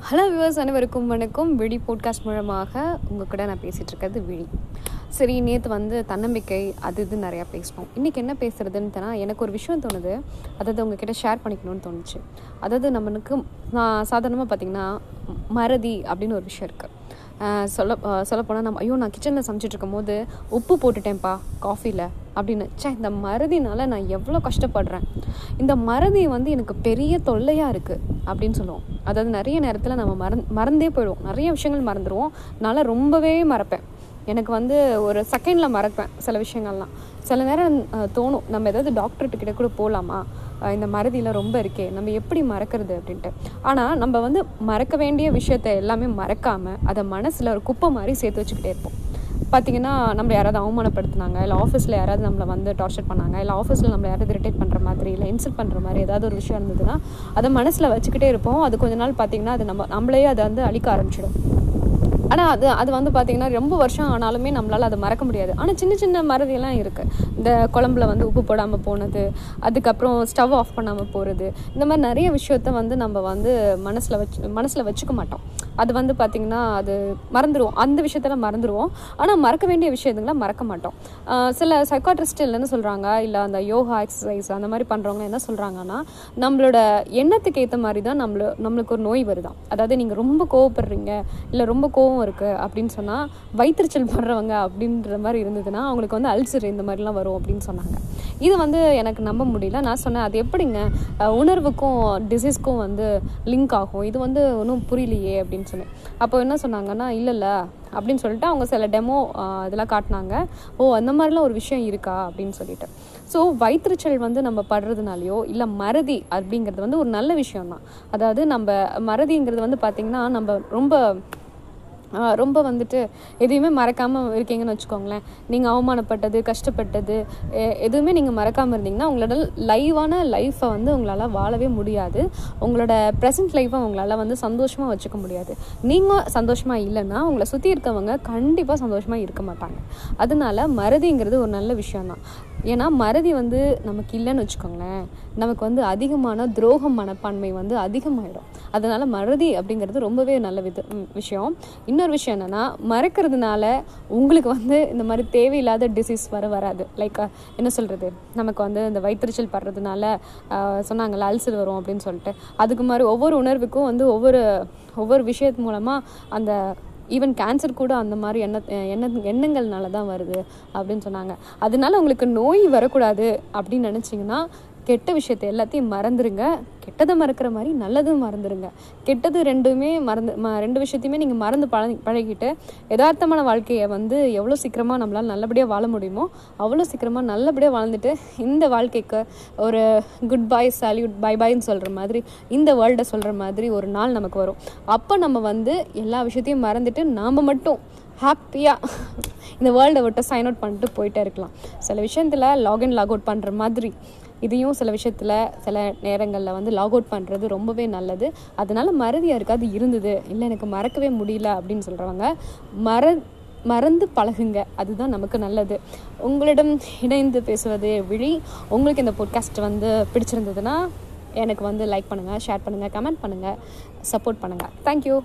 Hello viewers அனைவருக்கும் வணக்கம். விழி போட்காஸ்ட் மூலமாக உங்கள் கூட நான் பேசிகிட்டு இருக்கிறது விழி சரி நேற்று வந்து தன்னம்பிக்கை அது இது நிறையா பேசணும் இன்றைக்கி என்ன பேசுகிறதுன்னு தானே எனக்கு ஒரு விஷயம் தோணுது. அதாவது உங்ககிட்ட ஷேர் பண்ணிக்கணும்னு தோணுச்சு. அதாவது நம்மளுக்கு நான் சாதாரணமாக பார்த்திங்கன்னா மறதி அப்படின்னு ஒரு விஷயம் இருக்குது சொல்ல சொல்லப்போனால் நம்ம ஐயோ நான் கிச்சனில் சமைச்சிட்ருக்கும் போது உப்பு போட்டுட்டேன்ப்பா காஃபியில் அப்படின்னு. சே இந்த மறதினால நான் எவ்வளோ கஷ்டப்படுறேன். இந்த மறதி வந்து எனக்கு பெரிய தொல்லையாக இருக்குது அப்படின்னு சொல்லுவோம். அதாவது நிறைய நேரத்தில் நம்ம மறந் மறந்தே போயிடுவோம். நிறைய விஷயங்கள் மறந்துடுவோம் அதனால் ரொம்பவே மறப்பேன். எனக்கு வந்து ஒரு செகண்டில் மறப்பேன் சில விஷயங்கள்லாம். சில நேரம் தோணும் நம்ம ஏதாவது டாக்டர்கிட்ட கிட்ட கூட போகலாமா இந்த மறதியில் ரொம்ப இருக்கே நம்ம எப்படி மறக்கிறது அப்படின்ட்டு. ஆனால் நம்ம வந்து மறக்க வேண்டிய விஷயத்த எல்லாமே மறக்காமல் அதை மனசில் ஒரு குப்பை மாதிரி சேர்த்து வச்சுக்கிட்டே இருப்போம். பார்த்தீங்கன்னா நம்மளை யாராவது அவமானப்படுத்தினாங்க இல்லை ஆஃபீஸில் யாராவது நம்மளை வந்து டார்ச்சர் பண்ணாங்க இல்லை ஆஃபீஸில் நம்மளை யாராவது இரிட்டேட் பண்ணுற மாதிரி இல்லை இன்சல்ட் பண்ணுற மாதிரி ஏதாவது ஒரு விஷயம் இருந்ததுன்னா அதை மனசில் வச்சுக்கிட்டே இருப்போம். அது கொஞ்ச நாள் பார்த்தீங்கன்னா அது நம்ம நம்மளே அதை வந்து அழிக்க ஆரம்பிச்சிடும். ஆனால் அது அது வந்து பார்த்திங்கன்னா ரொம்ப வருஷம் ஆனாலுமே நம்மளால் அதை மறக்க முடியாது. ஆனால் சின்ன சின்ன மறதியெல்லாம் இருக்குது இந்த குழம்புல வந்து உப்பு போடாமல் போனது அதுக்கப்புறம் ஸ்டவ் ஆஃப் பண்ணாமல் போகிறது இந்த மாதிரி நிறைய விஷயத்த வந்து நம்ம வந்து மனசில் வச்சு மனசில் வச்சுக்க மாட்டோம். அது வந்து பார்த்திங்கன்னா அது மறந்துடுவோம் அந்த விஷயத்தெல்லாம் மறந்துடுவோம் ஆனால் மறக்க வேண்டிய விஷயத்துங்களை மறக்க மாட்டோம். சில சைக்காட்ரிஸ்ட் என்ன சொல்கிறாங்க இல்லை அந்த யோகா எக்ஸசைஸ் அந்த மாதிரி பண்ணுறவங்க என்ன சொல்கிறாங்கன்னா நம்மளோட எண்ணத்துக்கு ஏற்ற மாதிரி தான் நம்மள நம்மளுக்கு ஒரு நோய் வருதான். அதாவது நீங்கள் ரொம்ப கோவப்படுறீங்க இல்லை ரொம்ப கோவம் இருக்குது அப்படின்னு சொன்னால் வயிற்றுச்சல் படுறவங்க அப்படின்ற மாதிரி இருந்ததுன்னா அவங்களுக்கு வந்து அல்சர் இந்த மாதிரிலாம் வரும் அப்படின்னு சொன்னாங்க. இது வந்து எனக்கு நம்ப முடியல. நான் சொன்னேன் அது எப்படிங்க? உணர்வுக்கும் டிசீஸ்க்கும் வந்து லிங்க் ஆகும். இது வந்து ஒன்றும் புரியலையே அப்படின்னு சொன்னேன். அப்போ என்ன சொன்னாங்கன்னா இல்லை இல்லை அப்படின்னு சொல்லிட்டு அவங்க சில டெமோ இதெல்லாம் காட்டினாங்க. ஓ அந்த மாதிரிலாம் ஒரு விஷயம் இருக்கா? அப்படின்னு சொல்லிட்டு. ஸோ வயிற்றுச்சல் வந்து நம்ம படுறதுனாலையோ இல்லை மறதி அப்படிங்கிறது வந்து ஒரு நல்ல விஷயம் தான் அதாவது நம்ம மறதிங்கிறது வந்து பார்த்திங்கன்னா நம்ம ரொம்ப ரொம்ப வந்துட்டு எதையுமே மறக்காமல் இருக்கீங்கன்னு வச்சுக்கோங்களேன். நீங்கள் அவமானப்பட்டது கஷ்டப்பட்டது எதுவுமே நீங்கள் மறக்காமல் இருந்தீங்கன்னா உங்களோட லைவான லைஃப்பை வந்து உங்களால் வாழவே முடியாது. உங்களோட ப்ரெசன்ட் லைஃப்பை உங்களால் வந்து சந்தோஷமாக வச்சுக்க முடியாது. நீங்கள் சந்தோஷமாக இல்லைன்னா உங்களை சுற்றி இருக்கவங்க கண்டிப்பாக சந்தோஷமாக இருக்க மாட்டாங்க. அதனால மறதிங்கிறது ஒரு நல்ல விஷயந்தான் ஏன்னா மறதி வந்து நமக்கு இல்லைன்னு வச்சுக்கோங்களேன். நமக்கு வந்து அதிகமான துரோகம் மனப்பான்மை வந்து அதிகமாகிடும் அதனால் மறதி அப்படிங்கிறது ரொம்பவே நல்ல வித விஷயம். இன்னொரு விஷயம் என்னென்னா மறக்கிறதுனால உங்களுக்கு வந்து இந்த மாதிரி தேவையில்லாத டிசீஸ் வர வராது. லைக் என்ன சொல்கிறது நமக்கு வந்து இந்த வயிற்றுச்சல் படுறதுனால சொன்னாங்கல்ல அல்சர் வரும் அப்படின்னு சொல்லிட்டு. அதுக்கு மாதிரி ஒவ்வொரு உணர்வுக்கும் வந்து ஒவ்வொரு ஒவ்வொரு விஷயத்து மூலமாக அந்த ஈவன் கேன்சர் கூட அந்த மாதிரி எண்ண எண்ண எண்ணங்கள்னால தான் வருது அப்படின்னு சொன்னாங்க. அதனால உங்களுக்கு நோய் வரக்கூடாது அப்படின்னு நினச்சிங்கன்னா கெட்ட விஷயத்தை எல்லாத்தையும் மறந்துடுங்க கெட்டதை மறக்கிற மாதிரி நல்லதும் மறந்துடுங்க கெட்டது ரெண்டுமே மறந்து ம ரெண்டு விஷயத்தையுமே நீங்கள் மறந்து பழ பழகிட்டு யதார்த்தமான வாழ்க்கையை வந்து எவ்வளோ சீக்கிரமாக நம்மளால் நல்லபடியாக வாழ முடியுமோ அவ்வளோ சீக்கிரமாக நல்லபடியாக வாழ்ந்துட்டு இந்த வாழ்க்கைக்கு ஒரு குட் பாய் சால்யூட் பை பாய்ன்னு சொல்கிற மாதிரி இந்த வேர்ல்டை சொல்கிற மாதிரி ஒரு நாள் நமக்கு வரும். அப்போ நம்ம வந்து எல்லா விஷயத்தையும் மறந்துட்டு நாம் மட்டும் ஹாப்பியாக இந்த வேர்ல்டை விட்டு சைன் அவுட் பண்ணிட்டு போயிட்டே இருக்கலாம். சில விஷயத்தில் லாகின் லாக் அவுட் பண்ணுற மாதிரி இதையும் சில விஷயத்தில் சில நேரங்களில் வந்து லாக் அவுட் பண்ணுறது ரொம்பவே நல்லது. அதனால் மறதி யாருக்காவது இருந்தது இல்லை எனக்கு மறக்கவே முடியல அப்படின்னு சொல்கிறவங்க மற மறந்து பழகுங்க. அதுதான் நமக்கு நல்லது. உங்களிடம் இணைந்து பேசுவது விழி. உங்களுக்கு இந்த பாட்காஸ்ட் வந்து பிடிச்சிருந்ததுன்னா எனக்கு வந்து லைக் பண்ணுங்கள் ஷேர் பண்ணுங்கள் கமெண்ட் பண்ணுங்கள் சப்போர்ட் பண்ணுங்கள் தேங்க்யூ